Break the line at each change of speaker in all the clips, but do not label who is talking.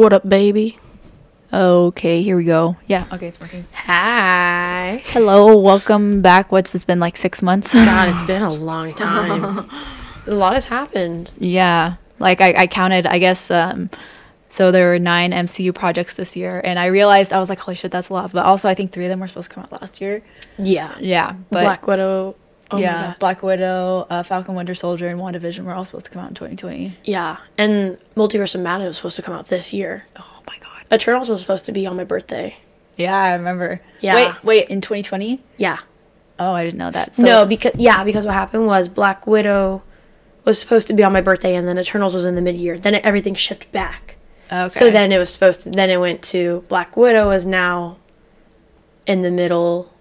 What up, baby?
Okay, here we go. Yeah, okay, it's working.
Hi.
Hello, welcome back. What's this been like six months?
God, it's been a long time. a lot has happened.
yeah, like I, I counted, I guess, um, so there were nine MCU projects this year, and I realized I was like, holy shit, that's a lot. But also, I think three of them were supposed to come out last year.
Yeah.
Yeah, but
Black Widow. Oh
yeah, Black Widow, uh, Falcon Winter Soldier, and WandaVision were all supposed to come out in 2020.
Yeah. And Multiverse of Madness was supposed to come out this year.
Oh my god.
Eternals was supposed to be on my birthday.
Yeah, I remember.
Yeah.
Wait, wait, in 2020?
Yeah.
Oh, I didn't know that. So,
no, because yeah, because what happened was Black Widow was supposed to be on my birthday, and then Eternals was in the mid year. Then it, everything shifted back.
Okay.
So then it was supposed to. Then it went to Black Widow is now in the middle,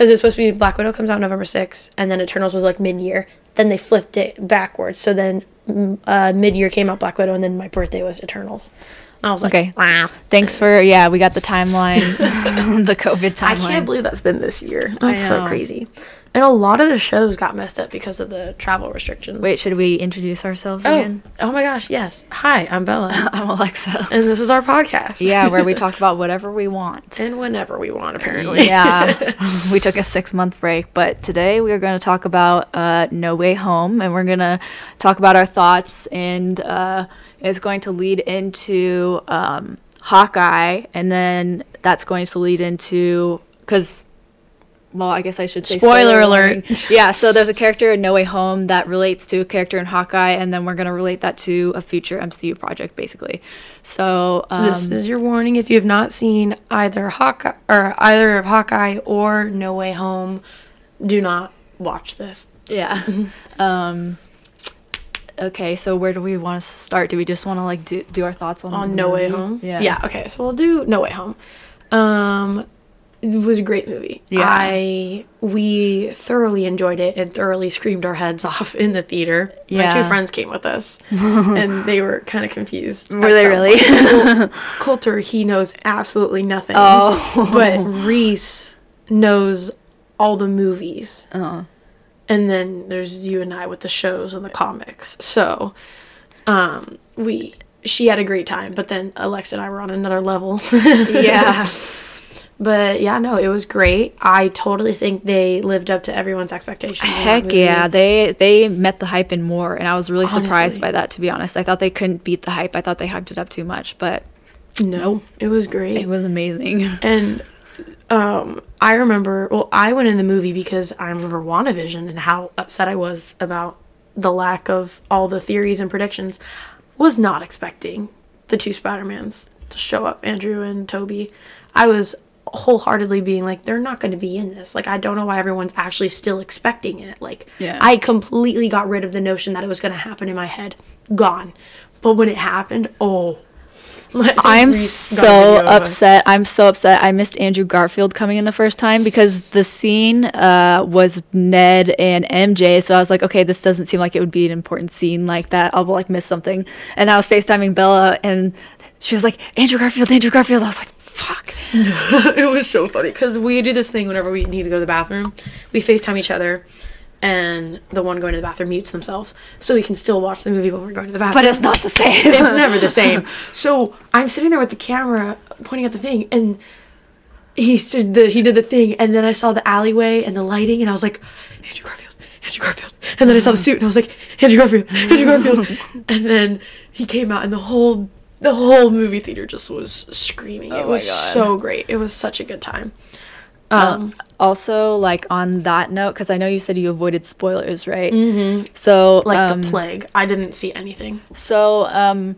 because it was supposed to be Black Widow comes out November sixth, and then Eternals was like mid year. Then they flipped it backwards. So then mm, uh, mid year came out Black Widow, and then my birthday was Eternals. I was like,
Okay.
wow.
Thanks for yeah, we got the timeline, the COVID timeline.
I can't believe that's been this year. That's so crazy. And a lot of the shows got messed up because of the travel restrictions.
Wait, should we introduce ourselves
Oh,
again?
oh my gosh, yes. Hi, I'm Bella.
I'm Alexa.
and this is our podcast.
yeah, where we talk about whatever we want.
And whenever we want, apparently.
yeah, we took a six month break, but today we are going to talk about uh, No Way Home, and we're going to talk about our thoughts, and uh, it's going to lead into um, Hawkeye, and then that's going to lead into because. Well, I guess I should say
Spoiler
warning.
alert.
yeah, so there's a character in No Way Home that relates to a character in Hawkeye, and then we're gonna relate that to a future MCU project, basically. So um,
This is your warning if you have not seen either Hawkeye or either of Hawkeye or No Way Home, do not watch this.
Yeah. um okay, so where do we want to start? Do we just want to like do, do our thoughts on
On No Way? Home.
Yeah.
Yeah, okay, so we'll do No Way Home. Um it was a great movie.
Yeah.
I we thoroughly enjoyed it and thoroughly screamed our heads off in the theater.
Yeah.
My two friends came with us and they were kind of confused.
Were they really?
Coulter, he knows absolutely nothing.
Oh.
but Reese knows all the movies.
Oh.
And then there's you and I with the shows and the comics. So, um, we she had a great time, but then Alexa and I were on another level.
Yeah.
But yeah, no, it was great. I totally think they lived up to everyone's expectations.
Heck yeah, they they met the hype and more, and I was really surprised by that. To be honest, I thought they couldn't beat the hype. I thought they hyped it up too much, but
No, it was great.
it was amazing.
And um, I remember, well, I went in the movie because I remember WandaVision and how upset I was about the lack of all the theories and predictions. Was not expecting the two Spider-Mans to show up, Andrew and Tobey. I was wholeheartedly being like, they're not going to be in this. Like, I don't know why everyone's actually still expecting it. Like,
Yeah.
I completely got rid of the notion that it was going to happen in my head. Gone. But when it happened, oh.
I'm
Reese got a
so
video of us.
upset. I'm so upset. I missed Andrew Garfield coming in the first time because the scene uh, was Ned and MJ. So I was like, okay, this doesn't seem like it would be an important scene like that. I'll like miss something. And I was FaceTiming Bella, and she was like, Andrew Garfield, Andrew Garfield. I was like, fuck.
it was so funny because we do this thing whenever we need to go to the bathroom. We FaceTime each other, and the one going to the bathroom mutes themselves, so we can still watch the movie while we're going to the bathroom.
But it's not the same.
it's never the same. So I'm sitting there with the camera pointing at the thing, and he stood the he did the thing, and then I saw the alleyway and the lighting, and I was like, Andrew Garfield, Andrew Garfield, and then I saw the suit, and I was like, Andrew Garfield, Andrew Garfield, and then he came out, and the whole the whole movie theater just was screaming. it was so great. It was such a good time. Um,
also, like on that note, because I know you said you avoided spoilers, right? Mm-hmm. So,
like
um,
the plague. I didn't see anything.
So, um,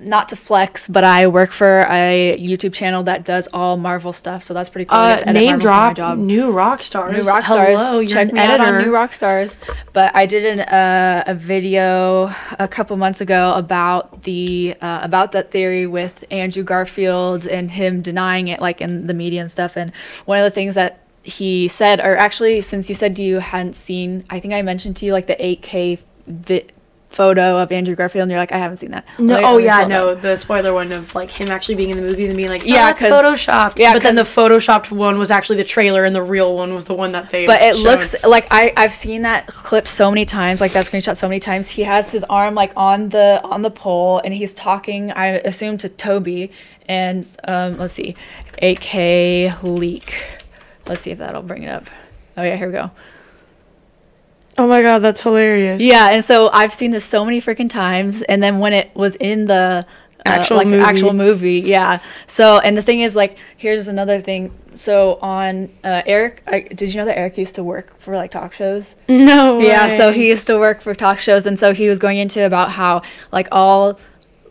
not to flex, but I work for a YouTube channel that does all Marvel stuff. So that's pretty cool.
Uh, name
Marvel
drop new Rockstars.
New Rockstars.
Hello, you're
Check out on
editor.
New Rockstars. But I did an, uh, a video a couple months ago about the uh, about that theory with Andrew Garfield and him denying it, like in the media and stuff. And one of the things that he said, or actually, since you said you hadn't seen, I think I mentioned to you like the 8K vi- photo of Andrew Garfield, and you're like, I haven't seen that.
No,
Like,
oh yeah, no,
up.
the spoiler one of like him actually being in the movie and being like,
Yeah,
yeah, that's photoshopped.
yeah,
but then the photoshopped one was actually the trailer, and the real one was the one that they.
But it
showed.
looks like I I've seen that clip so many times, like that screenshot so many times. He has his arm like on the on the pole, and he's talking. I assume to Tobey, and um, let's see, 8K leak. Let's see if that'll bring it up. Oh yeah, here we go.
Oh my god, that's hilarious.
Yeah, and so I've seen this so many freaking times, and then when it was in the uh,
Actual
like
movie.
actual movie, yeah. So and the thing is, like, here's another thing. So on uh, Eric, I, did you know that Eric used to work for like talk shows?
No. Way.
Yeah, so he used to work for talk shows, and so he was going into about how like all,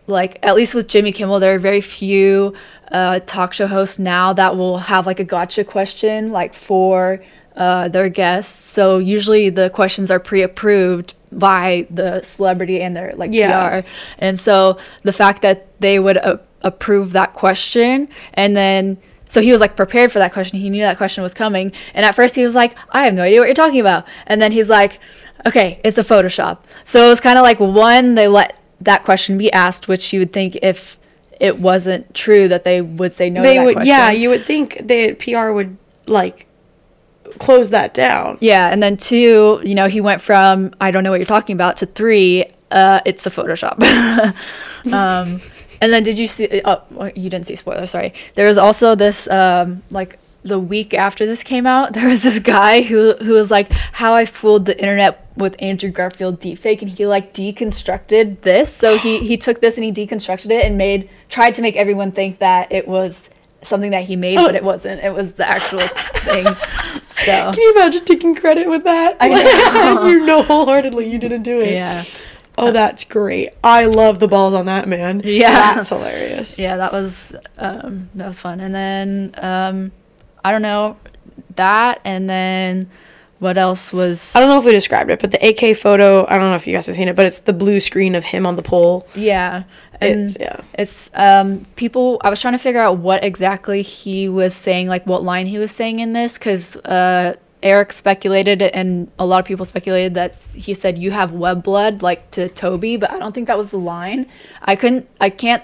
like at least with Jimmy Kimmel, there are very few uh, talk show hosts now that will have like a gotcha question like for uh, their guests. So usually the questions are pre-approved by the celebrity and their like
Yeah.
PR, and so the fact that they would uh, approve that question and then. So he was like prepared for that question. He knew that question was coming. And at first he was like, I have no idea what you're talking about. And then he's like, okay, it's a Photoshop. So it was kind of like one, they let that question be asked, which you would think if it wasn't true that they would say no to
they would.
question.
Yeah, you would think the PR would like close that down.
Yeah, and then two, you know, he went from I don't know what you're talking about to three, uh, it's a Photoshop. um, and then did you see? Oh, you didn't see spoiler. Sorry. There was also this um, like the week after this came out. There was this guy who who was like, "How I fooled the internet with Andrew Garfield deepfake," and he like deconstructed this. So he he took this and he deconstructed it and made tried to make everyone think that it was something that he made, but it wasn't. It was the actual thing. So.
Can you imagine taking credit with that?
I know.
you know wholeheartedly you didn't do it.
Yeah.
Oh, that's great. I love the balls on that man.
Yeah.
That's hilarious.
yeah that was um that was fun and then um i don't know that and then what else was
I don't know if we described it, but the AK photo, I don't know if you guys have seen it, but it's the blue screen of him on the pole.
yeah and
It's yeah.
it's um people i was trying to figure out what exactly he was saying like what line he was saying in this because uh eric speculated and a lot of people speculated that he said you have web blood like to tobey but i don't think that was the line i couldn't i can't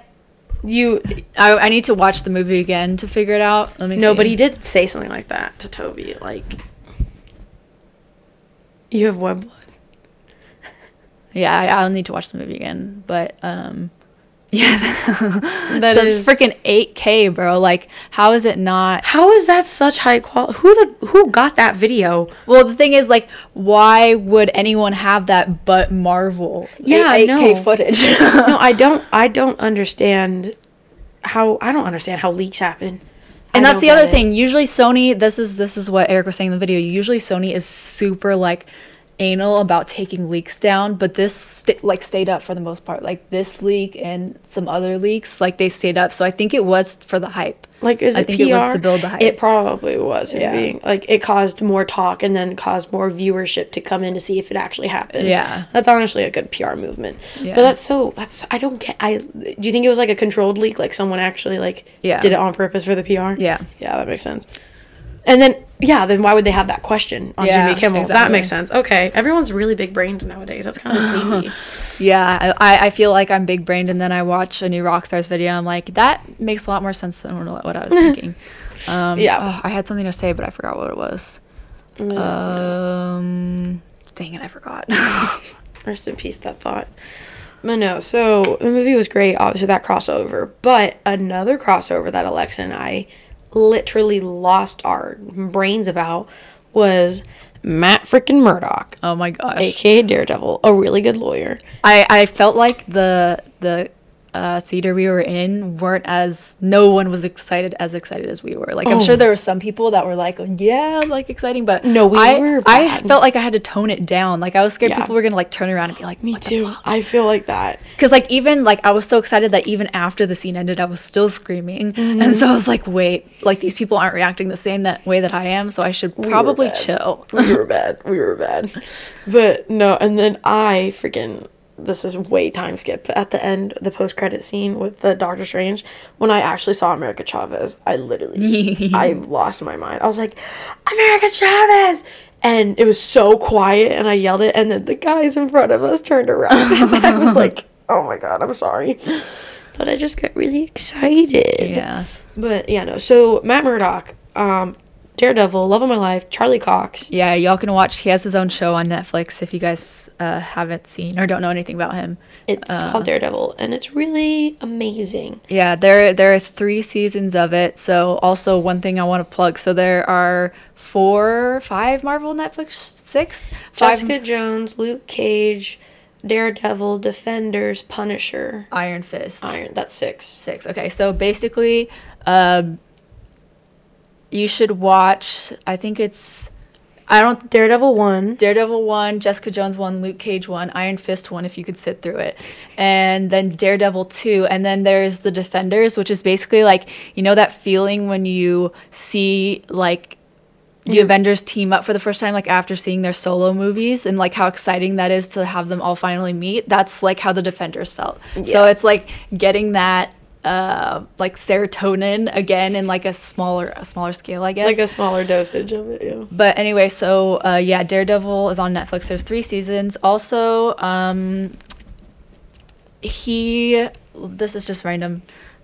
You
i, I need to watch the movie again to figure it out let me
no,
see.
but he did say something like that to Tobey, like you have web blood.
Yeah, I, I'll need to watch the movie again. But um, yeah,
That
that's
is
freaking 8K, bro. Like, how is it not?
How is that such high quality? Who the who got that video?
Well, the thing is, like, why would anyone have that but Marvel?
Yeah,
8K
no.
footage.
no, I don't. I don't understand how. I don't understand how leaks happen.
And
I
that's the other
it.
thing. Usually, Sony. This is this is what Eric was saying in the video. Usually, Sony is super like anal about taking leaks down, but this st- like stayed up for the most part. Like this leak and some other leaks, like they stayed up. So I think it was for the hype.
Like, is
I
it
think
PR?
it was to build the hype.
It probably was.
Yeah.
Yeah. Like, it caused more talk and then caused more viewership to come in to see if it actually happens.
Yeah.
That's honestly a good PR movement.
Yeah.
But that's so. That's I don't get. I do you think it was like a controlled leak? Like someone actually like
Yeah.
did it on purpose for the PR?
Yeah.
Yeah, that makes sense. And then yeah, then why would they have that question on
Yeah,
Jimmy Kimmel? That makes sense. Okay, everyone's really big brained nowadays. That's kind of sneaky.
Yeah, I, I feel like I'm big brained, and then I watch a new Rockstars video. I'm like, that makes a lot more sense than what what I was thinking. Um,
Yeah.
oh, I had something to say, but I forgot what it was. Um, dang it, I forgot.
Rest in peace, that thought. But no, so the movie was great, obviously that crossover. But another crossover that Alexa and I literally lost our brains about was Matt freaking Murdock,
oh my gosh,
aka Daredevil, a really good lawyer.
I I felt like the the uh, theater we were in weren't as no one was excited as excited as we were. Like I'm sure
Oh.
there were some people that were like, yeah, like exciting, but
No, we
I,
were
I felt like I had to tone it down. Like I was scared
Yeah.
people were gonna like turn around and be like,
Me too. I feel like that.
Because like even like I was so excited that even after the scene ended, I was still screaming,
Mm-hmm.
and so I was like, wait, like these people aren't reacting the same that way that I am, so I should probably
bad.
chill.
we were bad. We were bad. But no, and then I freaking this is way time skip at the end the post credit scene with the Doctor Strange when I actually saw America Chavez I literally I lost my mind I was like America Chavez and it was so quiet and I yelled it and then the guys in front of us turned around and I was like, "Oh my god, I'm sorry." But I just got really excited.
Yeah.
But yeah, no. So Matt Murdock, um, Daredevil, Love of My Life, Charlie Cox.
Yeah, y'all can watch. He has his own show on Netflix if you guys uh, haven't seen or don't know anything about him.
It's
Uh.
called Daredevil, and it's really amazing.
Yeah, there there are three seasons of it. So also one thing I want to plug. So there are four, five Marvel Netflix, six, five
Jessica Jones, Luke Cage, Daredevil, Defenders, Punisher,
Iron Fist.
Iron. That's six.
Six. Okay, so basically, um, you should watch. I think it's. I don't.
Daredevil one.
Daredevil one, Jessica Jones one, Luke Cage one, Iron Fist one, if you could sit through it, and then Daredevil two, and then there's the Defenders, which is basically like you know that feeling when you see like the
Yeah.
Avengers team up for the first time, like after seeing their solo movies, and like how exciting that is to have them all finally meet. That's like how the Defenders felt. So it's like getting that uh like serotonin again in like a smaller a smaller scale i guess
Like a smaller dosage of it. Yeah.
but anyway, so uh, yeah, Daredevil is on Netflix. There's three seasons. Also, um, he this is just random.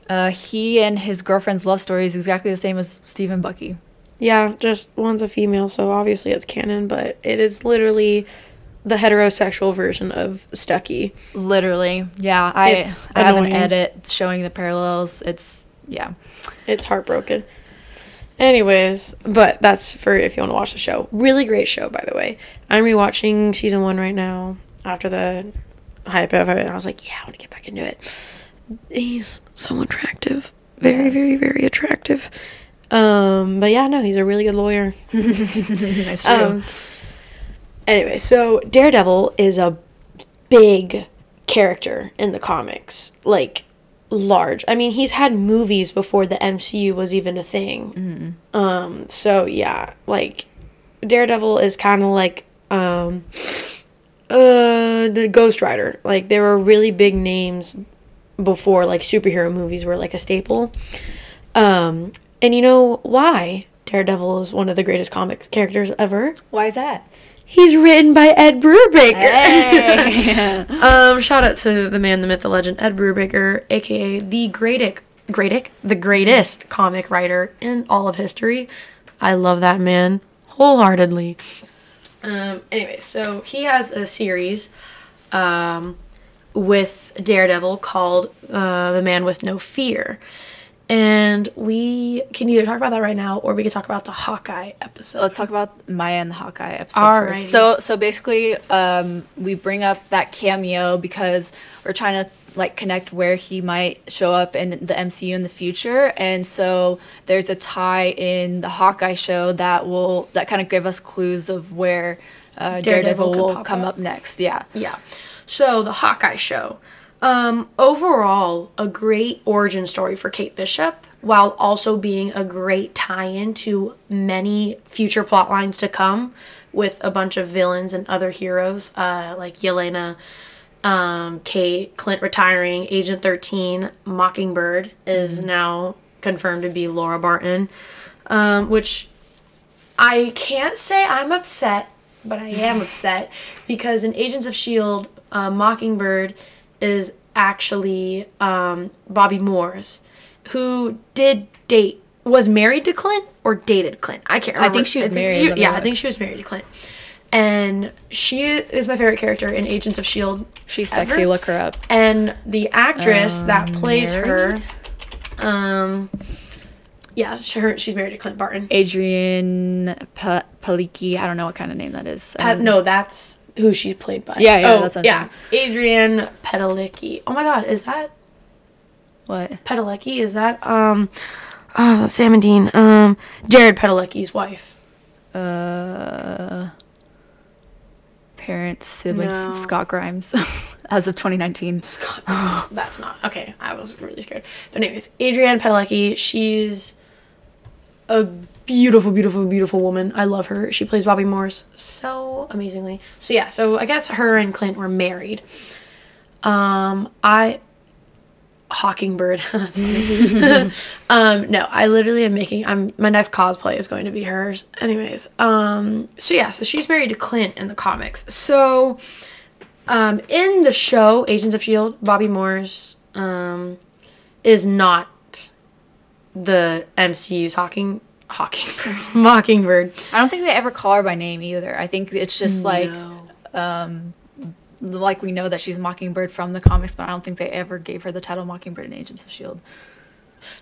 Uh, he and his girlfriend's love story is exactly the same as Steve and Bucky.
Yeah, just one's a female, so obviously it's canon, but it is literally the heterosexual version of Stucky.
Literally, yeah. I
It's
I have an edit showing the parallels. It's yeah.
It's heartbroken. Anyways, but that's for if you want to watch the show. Really great show, by the way. I'm rewatching season one right now after the hype of it, and I was like, yeah, I want to get back into it. He's so attractive, very,
Yes.
very, very attractive. Um, but yeah, no, he's a really good lawyer.
That's true.
Um, anyway, so Daredevil is a big character in the comics, like large. I mean, he's had movies before the MCU was even a thing. Um, so yeah, like Daredevil is kind of like um, uh, the Ghost Rider. Like there were really big names before, like superhero movies were like a staple. Um, and you know why? Daredevil is one of the greatest comic characters ever.
Why is that?
He's written by Ed Brubaker.
Hey.
um, shout out to the man, the myth, the legend, Ed Brubaker, aka the greatest, greatest, the greatest comic writer in all of history. I love that man wholeheartedly. Um, anyway, so he has a series um, with Daredevil called uh, The Man with No Fear. And we can either talk about that right now or we can talk about the Hawkeye episode.
Let's talk about Maya and the Hawkeye episode
Alrighty.
first. So, so basically, um, we bring up that cameo because we're trying to like connect where he might show up in the MCU in the future, and so there's a tie in the Hawkeye show that will that kind of give us clues of where uh,
Daredevil
Daredevil, will come
up.
up next. Yeah.
Yeah. So the Hawkeye show. Um, overall, a great origin story for Kate Bishop, while also being a great tie-in to many future plot lines to come, with a bunch of villains and other heroes, uh, like Yelena, um, Kate, Clint retiring, Agent Thirteen, Mockingbird is now confirmed to be Laura Barton, um, which I can't say I'm upset, but I am upset because in Agents of S.H.I.E.L.D., uh, Mockingbird is actually um, Bobby Morse, who did date, was married to Clint or dated Clint. I can't remember.
I think she was married.
she- yeah, I think she was married to Clint. And she is my favorite character in Agents of S.H.I.E.L.D.
She's
Ever?
sexy. Look her up.
And the actress that plays
married?
her, um, yeah, she, her, she's married to Clint Barton.
Adrianne pa- Palicki. I don't know what kind of name that is.
Pet,
Um,
no, that's who she's played by.
Yeah, yeah,
oh,
that's what
yeah. Adrian Pedalecki. Oh my God, is that
What?
Pedalecki? Is that um, uh, Sam and Dean? Um, Jared Padalecki's wife.
Uh, parents, siblings,
No.
Scott Grimes, as of 2019.
God, that's not okay. I was really scared. But anyways, Adrianne Pedalecki. She's a beautiful, beautiful, beautiful woman. I love her. She plays Bobby Morse so amazingly. So yeah. So I guess her and Clint were married. Um, I Hawkingbird. Um, no, I literally am making. I'm my next cosplay is going to be hers. Anyways, um, so yeah, so she's married to Clint in the comics. So, um, in the show Agents of Shield, Bobby Morse um, is not the MCU's Hawking Hawkingbird Mockingbird.
I don't think they ever call her by name either. I think it's just like
No.
like we know that she's Mockingbird from the comics, but I don't think they ever gave her the title Mockingbird in Agents of Shield.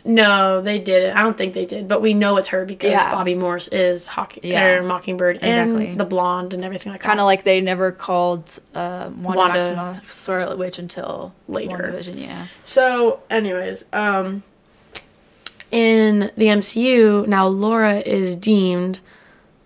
No, they didn't. I don't think they did, but we know it's her because
Yeah.
Bobby Morse is Hawking
Yeah.
or Mockingbird
Exactly.
and the blonde and everything like
Kind
that.
Kind of like they never called uh, Wanda,
Wanda.
Maximoff Scarlet Witch until
Later.
WandaVision, yeah.
So, anyways, um, in the MCU now, Laura is deemed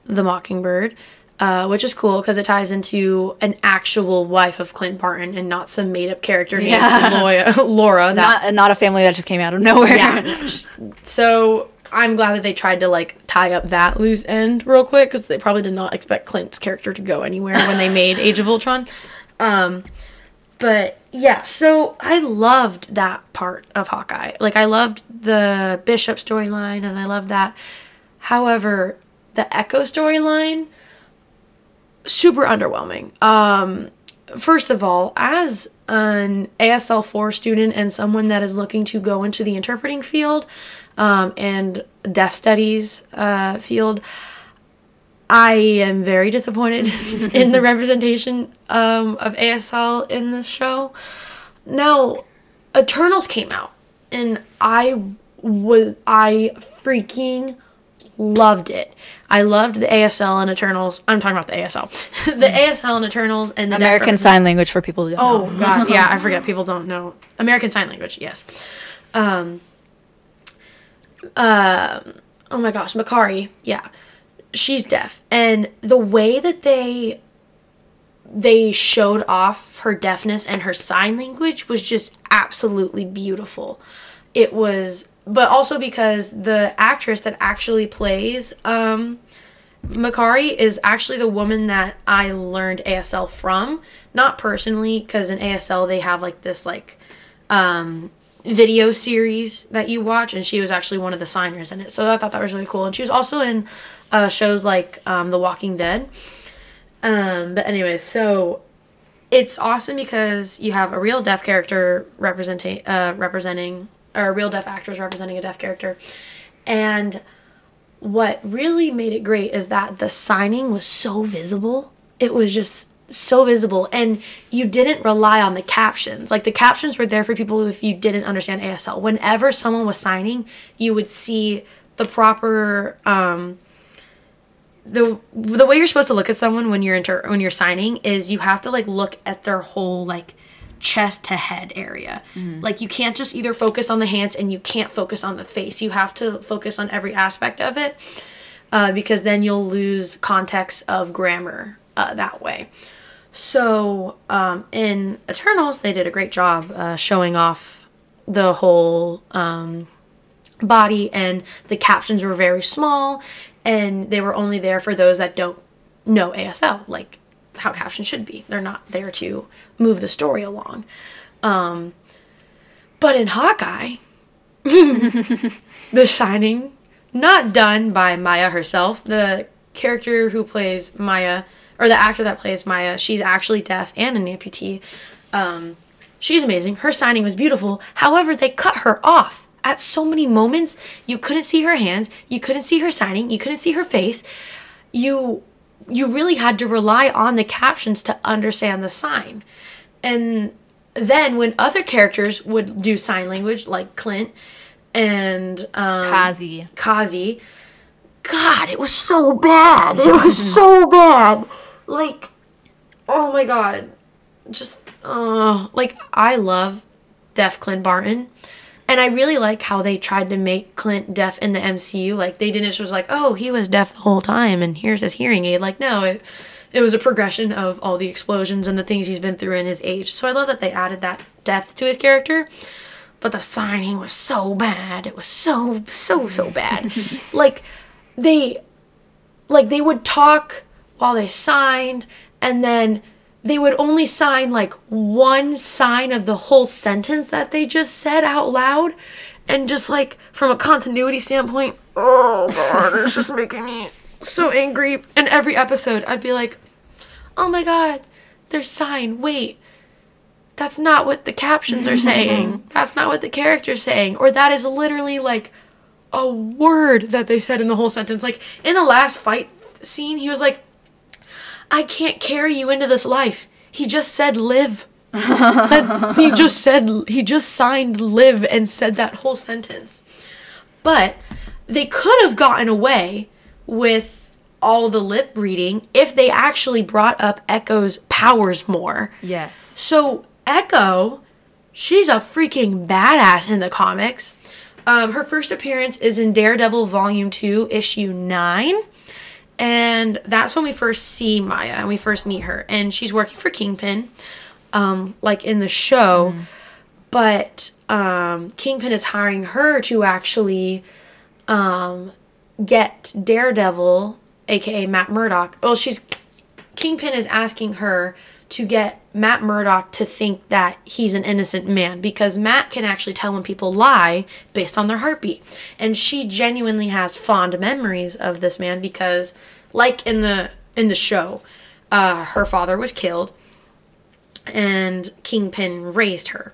the Mockingbird, uh, which is cool because it ties into an actual wife of Clint Barton and not some made up character named
Yeah.
Laura. Laura that
Not not a family that just came out of nowhere.
yeah. just- so I'm glad that they tried to like tie up that loose end real quick because they probably did not expect Clint's character to go anywhere when they made Age of Ultron. Um, but yeah, so I loved that part of Hawkeye. Like I loved the Bishop storyline and I loved that. However, the Echo storyline super underwhelming. Um, first of all, as an ASL 4 student and someone that is looking to go into the interpreting field um, and deaf studies uh, field, I am very disappointed in the representation um, of ASL in this show. Now, Eternals came out, and I was I freaking loved it. I loved the ASL and Eternals. I'm talking about the ASL, the ASL and Eternals, and the
American Sign Language for people who don't
Oh
know.
god, yeah, I forget. People don't know American Sign Language. Yes. Um. Um. Oh my gosh, Makari. Yeah, she's deaf, and the way that they they showed off her deafness and her sign language was just absolutely beautiful. It was, but also because the actress that actually plays um, Makari is actually the woman that I learned ASL from. Not personally, because in ASL they have like this like um, video series that you watch, and she was actually one of the signers in it. So I thought that was really cool. And she was also in uh, shows like um, The Walking Dead. Um, but anyway, so it's awesome because you have a real deaf character representing uh, representing or a real deaf actress representing a deaf character, and what really made it great is that the signing was so visible. It was just so visible and you didn't rely on the captions. Like the captions were there for people if you didn't understand ASL. Whenever someone was signing, you would see the proper um the the way you're supposed to look at someone when you're inter when you're signing is you have to like look at their whole like chest to head area. Like you can't just either focus on the hands and you can't focus on the face. You have to focus on every aspect of it uh, because then you'll lose context of grammar uh, that way. So um, in Eternals, they did a great job uh, showing off the whole um, body, and the captions were very small, and they were only there for those that don't know ASL, like how captions should be. They're not there to move the story along. Um, but in Hawkeye, The Shining, not done by Maya herself. The character who plays Maya, or the actor that plays Maya, she's actually deaf and an amputee. Um, she's amazing. Her signing was beautiful. However, they cut her off at so many moments. You couldn't see her hands. You couldn't see her signing. You couldn't see her face. You you really had to rely on the captions to understand the sign. And then when other characters would do sign language, like Clint and um,
Kazi.
Kazi. God, it was so bad. It was so bad. Like, oh my god. Just, uh, like, I love deaf Clint Barton. And I really like how they tried to make Clint deaf in the MCU. Like, they didn't just was like, oh, he was deaf the whole time and here's his hearing aid. Like, no, it, it was a progression of all the explosions and the things he's been through in his age. So I love that they added that depth to his character but the signing was so bad. It was so so so bad. like they like they would talk while they signed and then they would only sign like one sign of the whole sentence that they just said out loud. And just like from a continuity standpoint, oh god, it's just making me so angry. And every episode, I'd be like, oh my god, there's sign. Wait, that's not what the captions are saying. that's not what the character's saying. Or that is literally like a word that they said in the whole sentence. Like in the last fight scene, he was like, I can't carry you into this life. He just said live. He just said, he just signed live and said that whole sentence. But they could have gotten away with all the lip reading if they actually brought up Echo's powers more.
Yes.
So Echo, she's a freaking badass in the comics. Um, her first appearance is in Daredevil Volume Two, Issue Nine, and that's when we first see Maya and we first meet her, and she's working for Kingpin, um, like in the show. But um, Kingpin is hiring her to actually um, get Daredevil, aka Matt Murdock. Well, she's Kingpin is asking her to get Matt Murdock to think that he's an innocent man because Matt can actually tell when people lie based on their heartbeat. And she genuinely has fond memories of this man because like in the in the show, uh, her father was killed and Kingpin raised her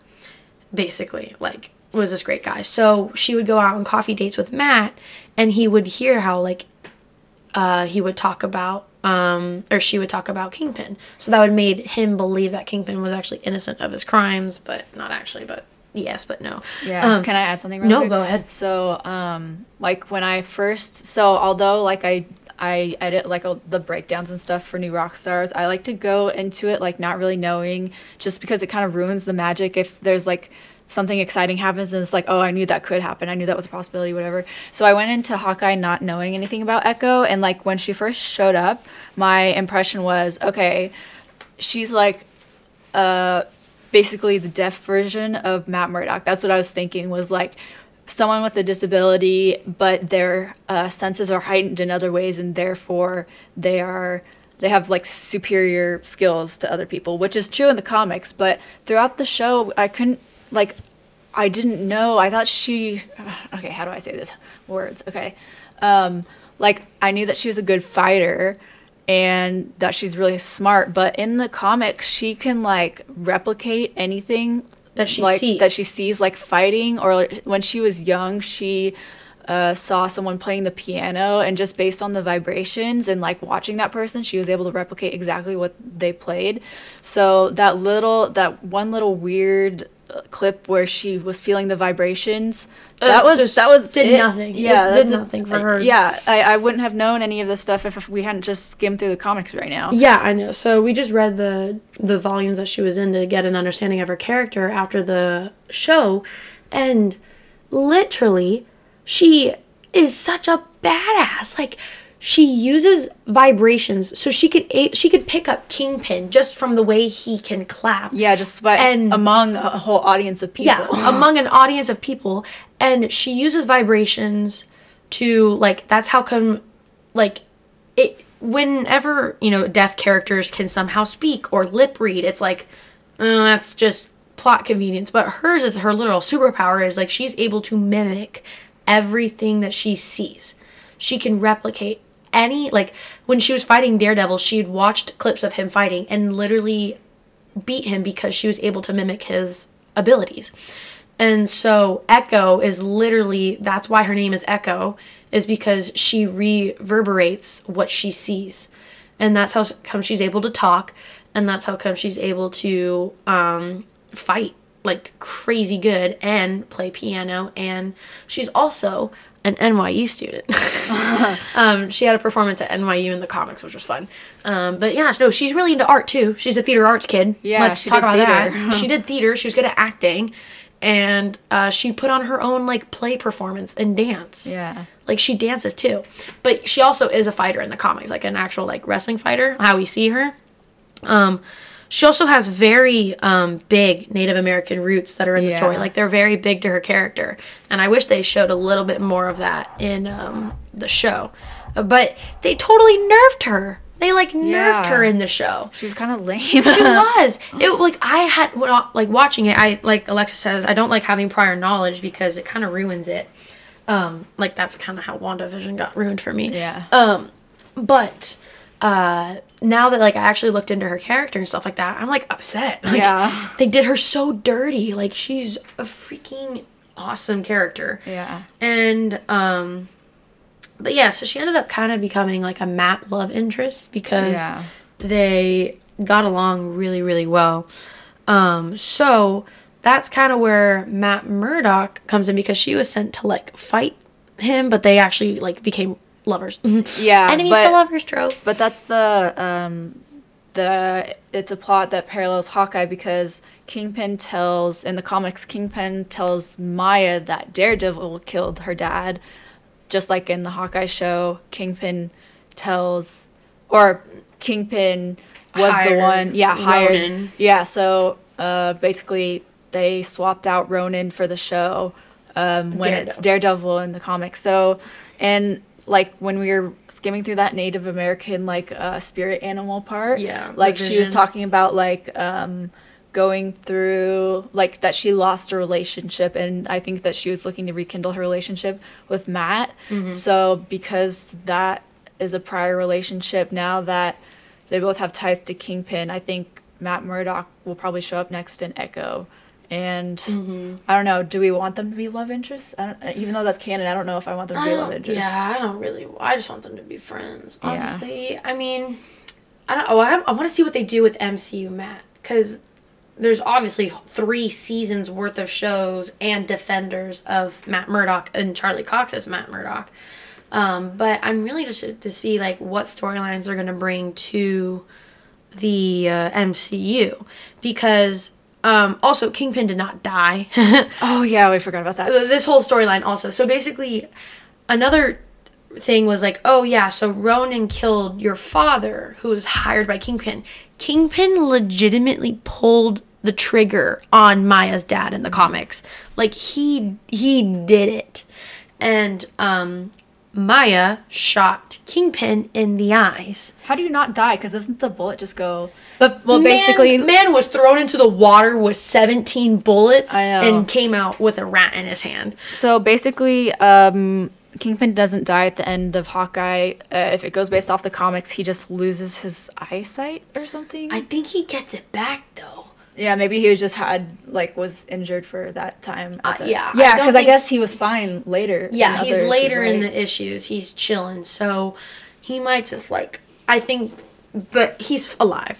basically like was this great guy so she would go out on coffee dates with matt and he would hear how like uh, he would talk about um, or she would talk about kingpin so that would made him believe that kingpin was actually innocent of his crimes but not actually but yes but no
Yeah.
Um,
Can I add something? Real
no
quick?
go ahead
So, um, like when I first, so although like I I edit like all the breakdowns and stuff for new Rockstars, I like to go into it like not really knowing, just because it kind of ruins the magic if there's like something exciting happens and it's like, oh, I knew that could happen. I knew that was a possibility, whatever. So I went into Hawkeye not knowing anything about Echo, and like when she first showed up, my impression was, okay, she's like uh, basically the deaf version of Matt Murdock. That's what I was thinking was like someone with a disability, but their uh, senses are heightened in other ways, and therefore they are they have like superior skills to other people, which is true in the comics. But throughout the show, I couldn't like I didn't know. I thought she okay. How do I say this words? Okay, um, like I knew that she was a good fighter and that she's really smart but in the comics she can like replicate anything
That she
like
sees.
that she sees like fighting or when she was young she uh, saw someone playing the piano and just based on the vibrations and like watching that person she was able to replicate exactly what they played so that little that one little weird clip where she was feeling the vibrations that
Uh,
was
just
that was
did
it.
nothing. It
yeah
did nothing for her.
yeah I, I wouldn't have known any of this stuff if, if we hadn't just skimmed through the comics right now
Yeah, I know. So we just read the the volumes that she was in to get an understanding of her character after the show, and literally, she is such a badass. Like she uses vibrations, so she could she could pick up Kingpin just from the way he can clap.
Yeah, just by
And-
among a whole audience of people.
Yeah, among an audience of people, and she uses vibrations to like. That's how come, like, it. Whenever you know deaf characters can somehow speak or lip read, it's like, uh, that's just plot convenience. But hers is her literal superpower is like she's able to mimic everything that she sees. She can replicate any like when she was fighting Daredevil, she'd watched clips of him fighting and literally beat him because she was able to mimic his abilities. And so Echo is literally that's why her name is Echo is because she reverberates what she sees. And that's how come she's able to talk and that's how come she's able to um, fight like crazy good and play piano and she's also an NYU student. um, she had a performance at NYU in the comics, which was fun. Um, but yeah, no, she's really into art too. She's a theater arts kid.
Yeah,
let's
she
talk
did
about that.
theater.
she did theater. She was good at acting, and uh, she put on her own like play performance and dance.
Yeah.
like she dances too. But she also is a fighter in the comics, like an actual like wrestling fighter. How we see her. Um, she also has very um, big Native American roots that are in the story. Like they're very big to her character, and I wish they showed a little bit more of that in um, the show. But they totally nerfed her. They like nerfed
Yeah.
her in the show.
She was kind of lame.
She was. It like I had when I- like watching it. I like Alexa says I don't like having prior knowledge because it kind of ruins it. Um, like that's kind of how WandaVision got ruined for me.
Yeah.
Um, but uh, now that like I actually looked into her character and stuff like that, I'm like upset. Like,
Yeah.
They did her so dirty. Like she's a freaking awesome character.
yeah.
And um but yeah, so she ended up kind of becoming like a Matt love interest because
Yeah.
they got along really, really well. Um so that's kind of where Matt Murdock comes in because she was sent to like fight him, but they actually like became lovers.
Yeah,
Enemies
but-
to lovers trope.
But that's the um, the it's a plot that parallels Hawkeye because Kingpin tells in the comics Kingpin tells Maya that Daredevil killed her dad, just like in the Hawkeye show. Kingpin tells, or Kingpin was the one, yeah, hired,
Ronin.
yeah. So uh, basically, they swapped out Ronin for the show um, when it's Daredevil in the comics. So, and like when we were skimming through that Native American like uh, spirit animal part,
Yeah,
like she was talking about like um, going through like that she lost a relationship, and I think that she was looking to rekindle her relationship with Matt.
Mm-hmm.
So because that is a prior relationship, now that they both have ties to Kingpin, I think Matt Murdock will probably show up next in Echo. And
Mm-hmm.
I don't know. Do we want them to be love interests? I don't, even though that's canon, I don't know if I want them to be love interests.
Yeah, I don't really. I just want them to be friends.
Yeah.
Honestly, I mean, I don't. Oh, I, I want to see what they do with MCU Matt because there's obviously three seasons worth of shows and defenders of Matt Murdock and Charlie Cox as Matt Murdock. Um, but I'm really just to see like what storylines they're gonna bring to the uh, MCU because um, also Kingpin did not die.
Oh yeah, we forgot about that.
this whole storyline also. So basically, another thing was like, oh yeah, so Ronin killed your father, who was hired by Kingpin. Kingpin legitimately pulled the trigger on Maya's dad in the comics. Like he he did it, and um, Maya shot Kingpin in the eyes.
How do you not die? Because doesn't the bullet just go?
But
Well,
man-
basically-
man was thrown into the water with 17 bullets and came out with a rat in his hand.
So basically, um, Kingpin doesn't die at the end of Hawkeye. Uh, if it goes based off the comics, he just loses his eyesight or something.
I think he gets it back though.
Yeah, maybe he was just had like was injured for that time.
Uh,
the-
yeah,
yeah, because I,
think-
guess he was fine later.
Yeah, he's
issues,
later in the issues. He's chilling, so he might just like I think, but he's alive.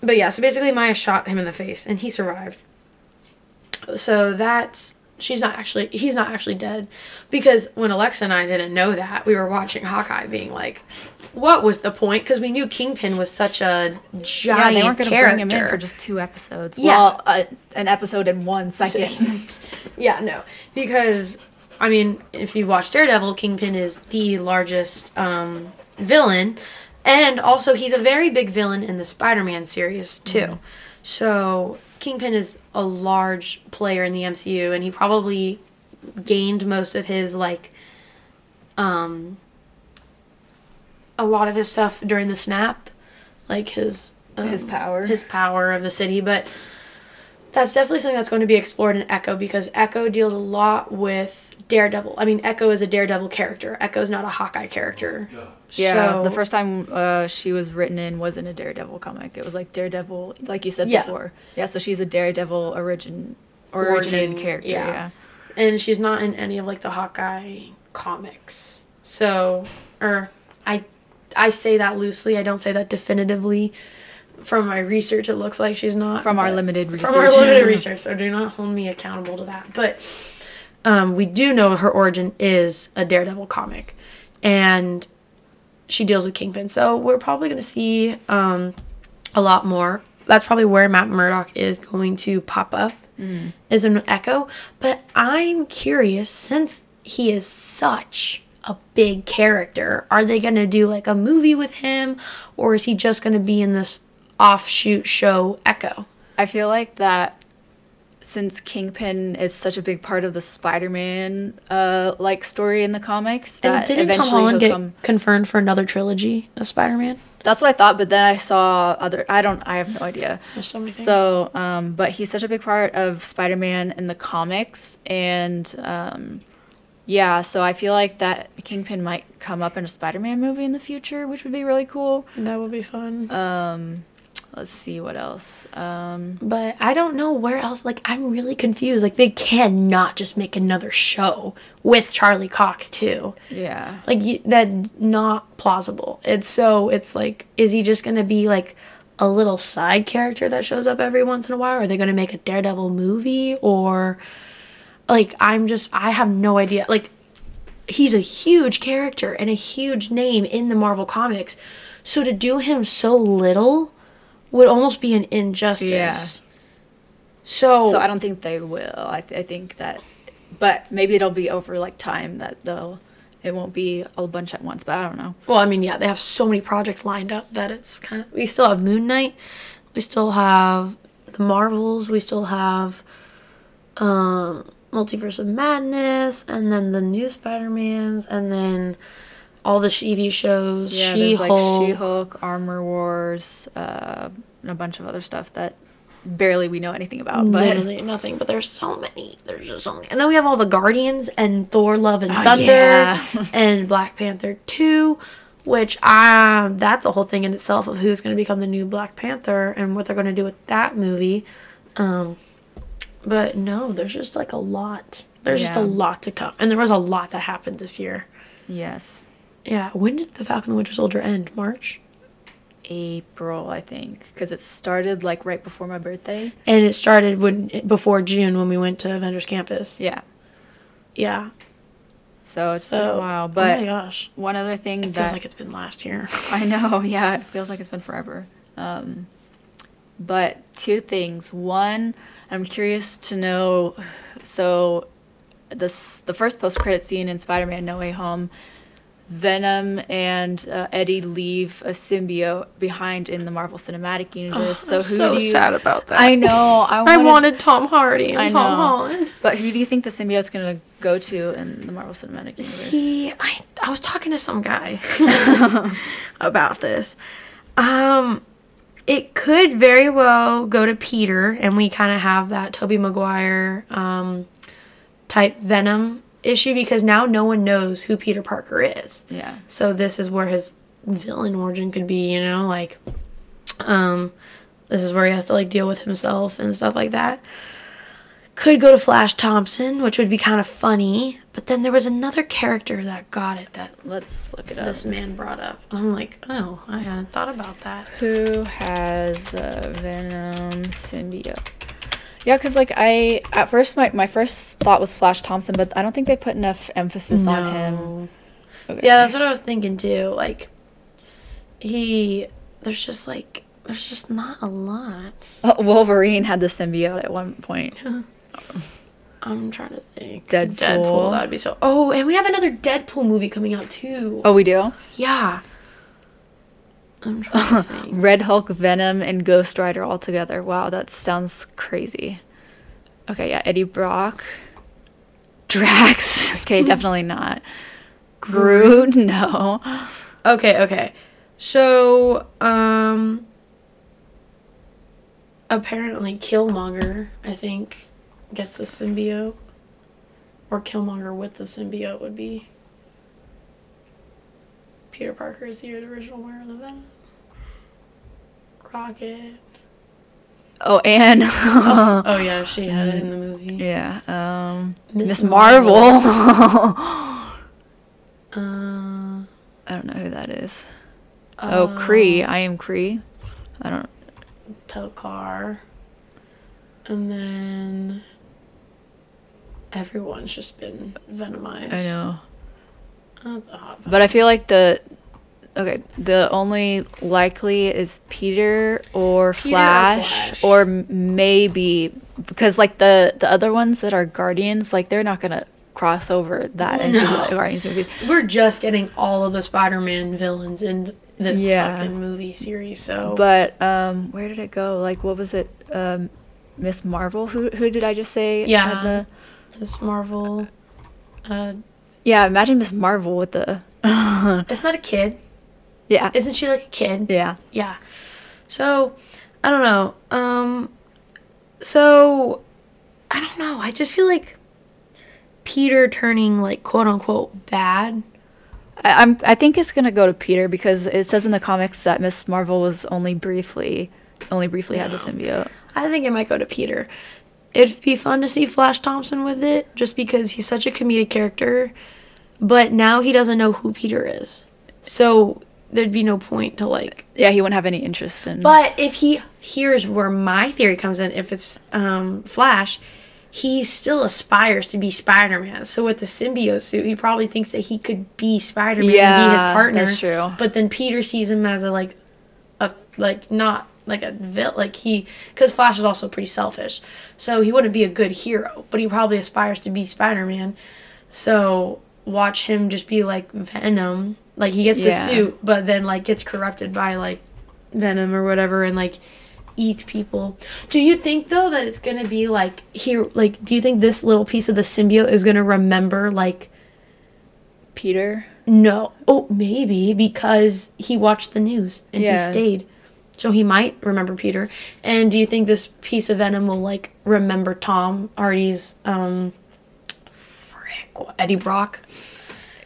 But yeah, so basically Maya shot him in the face and he survived. So that's she's not actually he's not actually dead because when Alexa and I didn't know that we were watching Hawkeye being like, what was the point? Because we knew Kingpin was such a giant Yeah,
they weren't going to bring him in for just two episodes.
Yeah.
Well, uh, an episode in one second.
Yeah, no. Because, I mean, if you've watched Daredevil, Kingpin is the largest um, villain. And also, he's a very big villain in the Spider Man series, too. So, Kingpin is a large player in the MCU, and he probably gained most of his, like, um, a lot of his stuff during the snap. Like, his. Um,
His power.
His power of the city. But that's definitely something that's going to be explored in Echo because Echo deals a lot with Daredevil. I mean, Echo is a Daredevil character. Echo's not a Hawkeye character.
Yeah, the first time uh, she was written in was in a Daredevil comic. It was like Daredevil, like you said
Yeah.
before. Yeah, so she's a Daredevil origin originated
Origin,
character.
yeah.
Yeah.
and she's not in any of like the Hawkeye comics. So, or I, I say that loosely. I don't say that definitively. From my research, it looks like she's not.
From our limited research.
From our limited research, so do not hold me accountable to that. But um, we do know her origin is a Daredevil comic, and she deals with Kingpin. So we're probably going to see um, a lot more. That's probably where Matt Murdock is going to pop up, is an Echo. But I'm curious, since he is such a big character, are they going to do like a movie with him, or is he just going to be in this offshoot show Echo?
I feel like that since Kingpin is such a big part of the Spider-Man uh like story in the comics
And didn't Tom Holland get
come.
confirmed for another trilogy of Spider-Man?
That's what I thought, but then I saw other. I don't. I have no idea.
There's so many things.
So, um, but he's such a big part of Spider-Man in the comics, and um, yeah. So I feel like that Kingpin might come up in a Spider-Man movie in the future, which would be really cool.
That would be fun.
Um, let's see what else. Um,
But I don't know where else. Like, I'm really confused. Like, they cannot just make another show with Charlie Cox too.
yeah.
Like, you, that not plausible. It's so. It's like, is he just gonna be like a little side character that shows up every once in a while? Are they gonna make a Daredevil movie or? Like, I'm just. I have no idea. Like, he's a huge character and a huge name in the Marvel comics. So to do him so little would almost be an injustice.
Yeah.
So,
So I don't think they will. I, th- I think that, but maybe it'll be over like time that they'll. It won't be a bunch at once, but I don't know.
well, I mean, yeah, they have so many projects lined up that it's kind of. We still have Moon Knight. We still have the Marvels. We still have um, Multiverse of Madness, and then the new Spider Mans, and then all the TV shows.
Yeah,
She
there's like
Hulk.
She-Hulk, Armor Wars, uh, and a bunch of other stuff that barely we know anything about. But
Literally nothing, but there's so many. There's just so many. And then we have all the Guardians and Thor Love and
Oh,
Thunder
yeah.
and Black Panther 2, which I that's a whole thing in itself of who's going to become the new Black Panther and what they're going to do with that movie. Um but no, there's just like a lot. There's just a lot to come. And there was a lot that happened this year.
yes,
Yeah, when did the Falcon and the Winter Soldier end? March?
April I think because it started like right before my birthday.
And it started when before June when we went to Avengers Campus.
Yeah,
Yeah.
so it's
So,
been a while.
but oh my gosh.
one other thing
It
that
feels like it's been last year.
I know, yeah, it feels like it's been forever. Um, but two things. One, I'm curious to know. So, this the first post credit scene in Spider-Man: No Way Home. Venom and uh, Eddie leave a symbiote behind in the Marvel Cinematic Universe. so who do you?
I'm so sad about that.
I know. I wanted,
I wanted Tom Hardy and
I
Tom
know.
Holland.
But who do you think the symbiote's gonna go to in the Marvel Cinematic Universe?
See, I I was talking to some guy about this. Um, it could very well go to Peter, and we kind of have that Tobey Maguire um, type Venom issue because now no one knows who Peter Parker is.
Yeah.
So this is where his villain origin could be, you know, like um this is where he has to like deal with himself and stuff like that. Could go to Flash Thompson, which would be kind of funny, but then there was another character that got it that
Let's look it up.
this man brought up. I'm like, "Oh, I hadn't thought about that."
Who has the Venom symbiote? Yeah, because like I at first my, my first thought was Flash Thompson, but I don't think they put enough emphasis on him. Okay.
Yeah, that's what I was thinking too. Like he there's just like there's just not a lot.
Oh, Wolverine had the symbiote at one point.
I'm trying to think.
Deadpool.
Deadpool. That'd be so. Oh, and we have another Deadpool movie coming out too.
Oh, we do.
Yeah. I'm trying to think.
Red Hulk, Venom, and Ghost Rider all together. Wow, that sounds crazy. Okay, yeah, Eddie Brock, Drax. Okay, definitely not. Groot, no.
Okay, okay. So, um, apparently Killmonger, I think, gets the symbiote, or Killmonger with the symbiote would be. Peter Parker is the original wearer of the Venom. Rocket.
Oh, and
Oh yeah, she had it in the movie.
yeah, um,
Miss
Miss Marvel.
Uh,
I don't know who that is. Oh, Cree. I am Cree. I don't.
Tokar. And then everyone's just been venomized.
I know.
That's a hot
But I feel like the okay, the only likely is Peter or
Peter or
Flash
Flash.
or, maybe because like the the other ones that are Guardians, like they're not gonna cross over that into
No.
the Guardians movies.
We're just getting all of the Spider-Man villains in this
Yeah.
fucking movie series. So
But um, where did it go? Like, what was it? Um, Miss Marvel. Who who did I just say?
Yeah.
the-
Miss Marvel. Uh,
yeah. Imagine Miss Marvel with the.
it's not a kid.
Yeah.
Isn't she like a kid?
Yeah.
Yeah. So, I don't know. Um, so, I don't know. I just feel like Peter turning like quote unquote bad.
I, I'm. I think it's gonna go to Peter because it says in the comics that Miss Marvel was only briefly, only briefly had the symbiote.
I think it might go to Peter. It'd be fun to see Flash Thompson with it just because he's such a comedic character. But now he doesn't know who Peter is. So there'd be no point to like
Yeah, he wouldn't have any interest in.
But if he here's where my theory comes in, if it's um, Flash, he still aspires to be Spider Man. So with the symbiote suit, he probably thinks that he could be Spider Man and be his partner.
that's true.
But then Peter sees him as a like a like not like a vil like he because Flash is also pretty selfish. So he wouldn't be a good hero, but he probably aspires to be Spider Man. So watch him just be like Venom. Like he gets the suit, but then like gets corrupted by like venom or whatever and like eats people. Do you think though that it's gonna be like here like do you think this little piece of the symbiote is gonna remember like
Peter.
no oh maybe because he watched the news and
Yeah.
he stayed. So he might remember Peter. And do you think this piece of venom will like remember Tom Hardy's um Eddie Brock?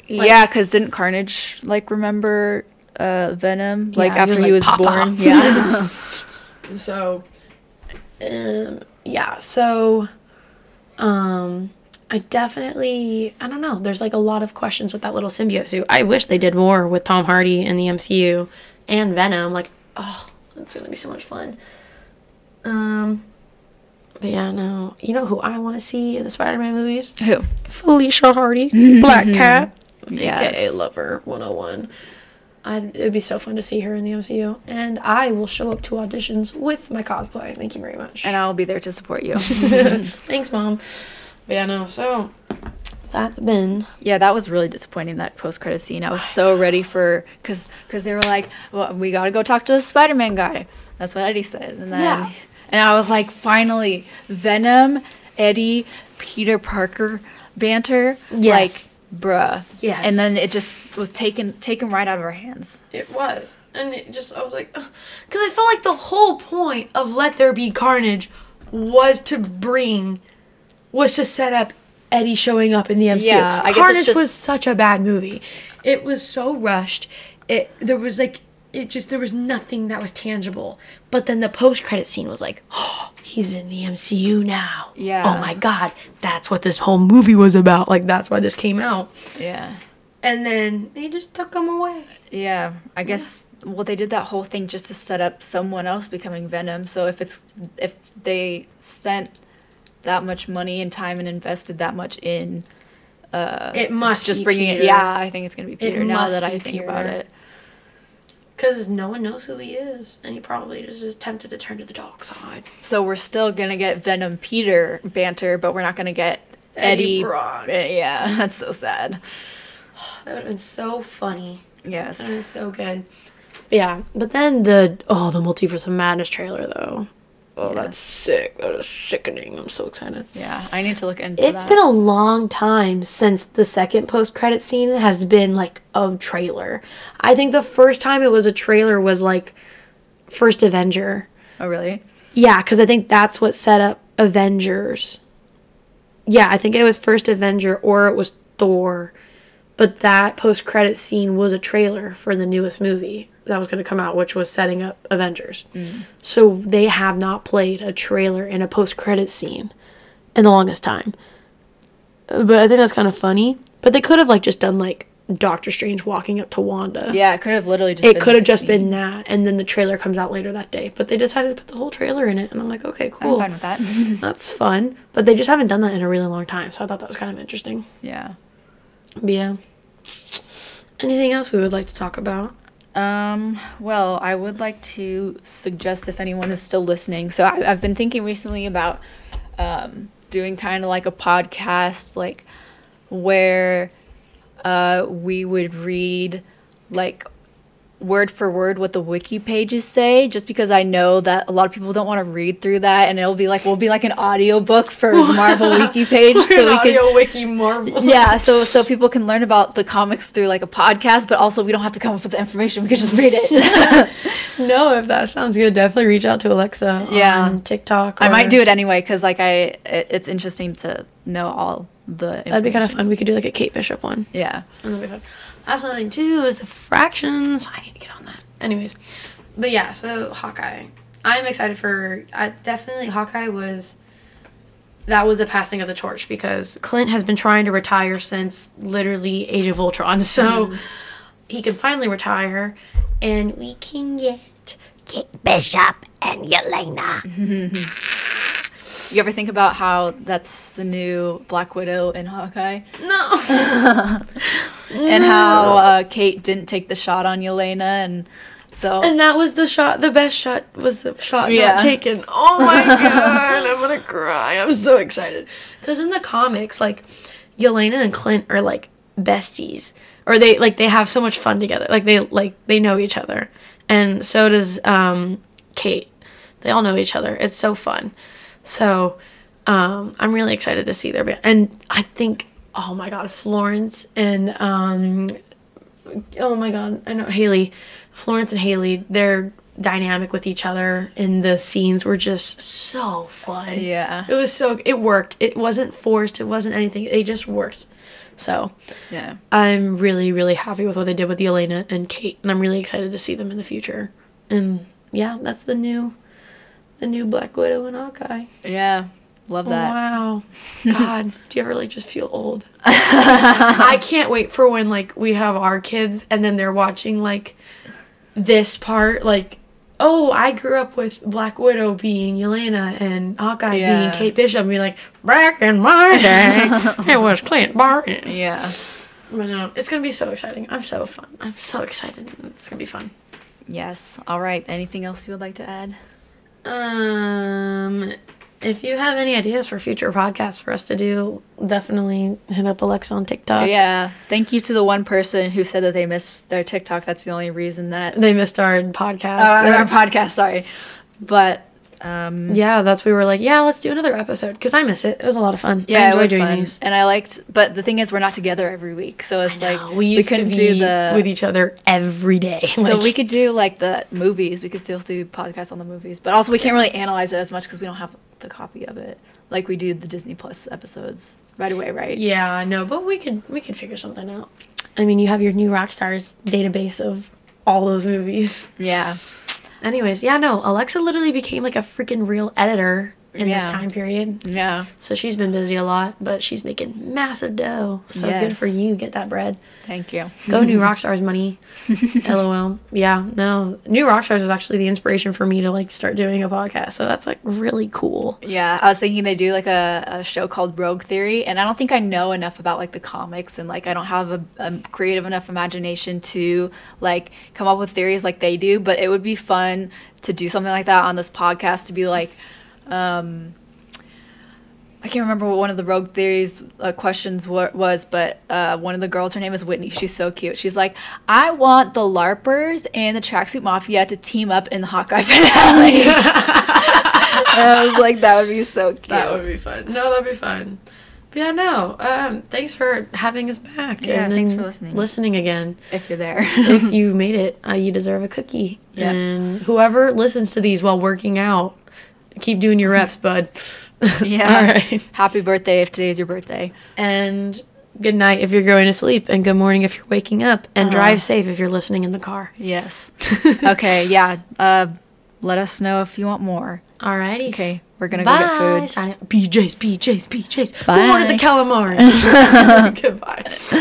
Like-
yeah, because didn't Carnage like remember uh, Venom like
Yeah, he
after
was
he was born? Yeah.
So, um, yeah. So, um, I definitely, I don't know. There's like a lot of questions with that little symbiote suit. I wish they did more with Tom Hardy in the MCU and Venom. Like, oh, it's gonna be so much fun. Um, but yeah, no. You know who I want to see in the Spider-Man movies?
Who?
Felicia Hardy, Black Cat,
Yes.
aka Lover 101. I'd, it'd be so fun to see her in the MCU, and I will show up to auditions with my cosplay. Thank you very much.
And I'll be there to support you.
Thanks, mom. But yeah, no. So that's been
yeah, that was really disappointing. That post credit scene. I was so ready for because because they were like, well, we got to go talk to the Spider Man guy. That's what Eddie said, and then
Yeah.
And I was like, finally, Venom, Eddie, Peter Parker banter.
Yes.
Like, bruh.
Yes.
And then it just was taken taken right out of our hands.
It was. And it just, I was like, because I felt like the whole point of Let There Be Carnage was to bring, was to set up Eddie showing up in the MCU.
Yeah, I guess it's
Carnage
just-
was such a bad movie. It was so rushed. It there was like it just there was nothing that was tangible. But then the post credit scene was like, oh, he's in the MCU now.
Yeah.
Oh my god, that's what this whole movie was about. Like that's why this came out.
Yeah.
And then they just took him away.
Yeah, I guess well they did that whole thing just to set up someone else becoming Venom. So if it's if they spent that much money and time and invested that much in uh,
It must
just
be
bringing
Peter.
it, yeah, I think it's gonna be Peter now that I
be
think about it.
Because no one knows who he is, and he probably just is tempted to turn to the dark side.
So we're still gonna get Venom Peter banter, but we're not gonna get
Eddie
Eddie.
Brock.
Uh, Yeah, that's so sad.
That would have been so funny. That
Yes.
have been so good. But yeah, but then the oh the multiverse of madness trailer though. Oh,
Yeah.
that's sick. That is sickening. I'm so excited.
Yeah, I need to look into
It's
that.
been a long time since the second post credit scene has been like a trailer. I think the first time it was a trailer was like first Avenger.
oh really?
Yeah, because I think that's what set up Avengers. Yeah, I think it was first Avenger or it was Thor. But that post credit scene was a trailer for the newest movie that was going to come out, which was setting up Avengers. Mm. So they have not played a trailer in a post credit scene in the longest time. But I think that's kind of funny. But they could have like just done like Doctor Strange walking up to Wanda.
Yeah, it could have literally just.
It could have just been that, and then the trailer comes out later that day. But they decided to put the whole trailer in it, and I'm like, okay, cool.
I'm fine with that.
that's fun. But they just haven't done that in a really long time, so I thought that was kind of interesting.
yeah.
But yeah. Anything else we would like to talk about?
Um, well, I would like to suggest if anyone is still listening. So I, I've been thinking recently about um, doing kind of like a podcast, like where uh, we would read like word for word what the wiki pages say just because I know that a lot of people don't want to read through that and it'll be like we'll be like an audiobook for Marvel wiki page so we can
wiki Marvel.
yeah so so people can learn about the comics through like a podcast but also we don't have to come up with the information we can just read it
no, if that sounds good, definitely reach out to Alexa
Yeah.
on TikTok.
I might do it anyway because like I it, it's interesting to know all the
That'd be kind of fun. We could do like a Kate Bishop one.
yeah
And that'd be fun. That's another thing too is the fractions. I need to get on that. Anyways, but yeah, so Hawkeye. I'm excited for. I definitely Hawkeye was. That was a passing of the torch because Clint has been trying to retire since literally Age of Ultron. So mm-hmm. he can finally retire, and we can get
Kate Bishop and Yelena.
you ever think about how that's the new Black Widow in Hawkeye
no.
and how uh, Kate didn't take the shot on Yelena and so
And that was the shot. The best shot was the shot
Yeah.
not taken. Oh my god, I'm gonna cry. I'm so excited because in the comics, like Yelena and Clint are like besties, or they like they have so much fun together. Like they like they know each other, and so does um, Kate. They all know each other. It's so fun. So um, I'm really excited to see their band, and I think oh my god, Florence and um, oh my god, I know Haley, Florence and Haley, their dynamic with each other in the scenes were just so fun.
Yeah.
It was so it worked. It wasn't forced, it wasn't anything. They just worked. So,
yeah
I'm really really happy with what they did with Yelena and Kate, and I'm really excited to see them in the future. And yeah, that's the new the new Black Widow and Hawkeye.
yeah love that
Wow. God, do you ever like just feel old? I can't wait for when like we have our kids and then they're watching like this part like oh, I grew up with Black Widow being Yelena and Hawkeye
Yeah.
being Kate Bishop and be like, back in my day, it was Clint Barton.
yeah
But no, it's gonna be so exciting. I'm so fun. I'm so excited. It's gonna be fun.
yes all right anything else you would like to add
Um, if you have any ideas for future podcasts for us to do, definitely hit up Alexa on TikTok.
yeah thank you to the one person who said that they missed their TikTok that's the only reason that
They missed our podcast.
uh, our podcast sorry but um
yeah, that's we were like, yeah, let's do another episode because I miss it. It was a lot of fun.
yeah
I enjoy
it was
doing
fun.
these.
and I liked but the thing is we're not together every week so it's like
we used to
couldn't
be with each other every day.
So
Like,
we could do like the movies. We could still do podcasts on the movies, but also we can't really analyze it as much because we don't have the copy of it, like we do the Disney Plus episodes right away, right?
Yeah, no, but we could we could figure something out. I mean, you have your new Rockstars database of all those movies.
Yeah.
Anyways, yeah, no, Alexa literally became like a freaking real editor in
Yeah.
this time period.
Yeah.
So she's been busy a lot, but she's making massive dough. So good for you. Get that bread.
Thank you.
Go New Rockstars money. LOL. Yeah, no. New Rockstars is actually the inspiration for me to like start doing a podcast. So that's like really cool.
Yeah, I was thinking they do like a, a show called Rogue Theory, and I don't think I know enough about like the comics, and like I don't have a, a creative enough imagination to like come up with theories like they do. But it would be fun to do something like that on this podcast to be like, um, I can't remember what one of the Rogue Theories uh, questions wa- was, but uh, one of the girls, her name is Whitney. She's so cute. She's like, I want the LARPers and the Tracksuit Mafia to team up in the Hawkeye finale. and I was like, that would be so cute.
That would be fun. No, that'd be fun. But yeah, no. Um, thanks for having us back.
Yeah,
and
thanks for listening.
Listening again.
if you're there.
if you made it, uh, you deserve a cookie.
Yeah.
And whoever listens to these while working out, keep doing your reps, bud.
yeah.
All right.
Happy birthday if today is your birthday.
And good night if you're going to sleep, and good morning if you're waking up, and drive safe if you're listening in the car.
Yes. okay, yeah. Uh, let us know if you want more.
Alrighty.
Okay, we're gonna go get food.
Sign out. BJ's, BJ's, BJ's.
Bye.
Who wanted the calamari? Goodbye.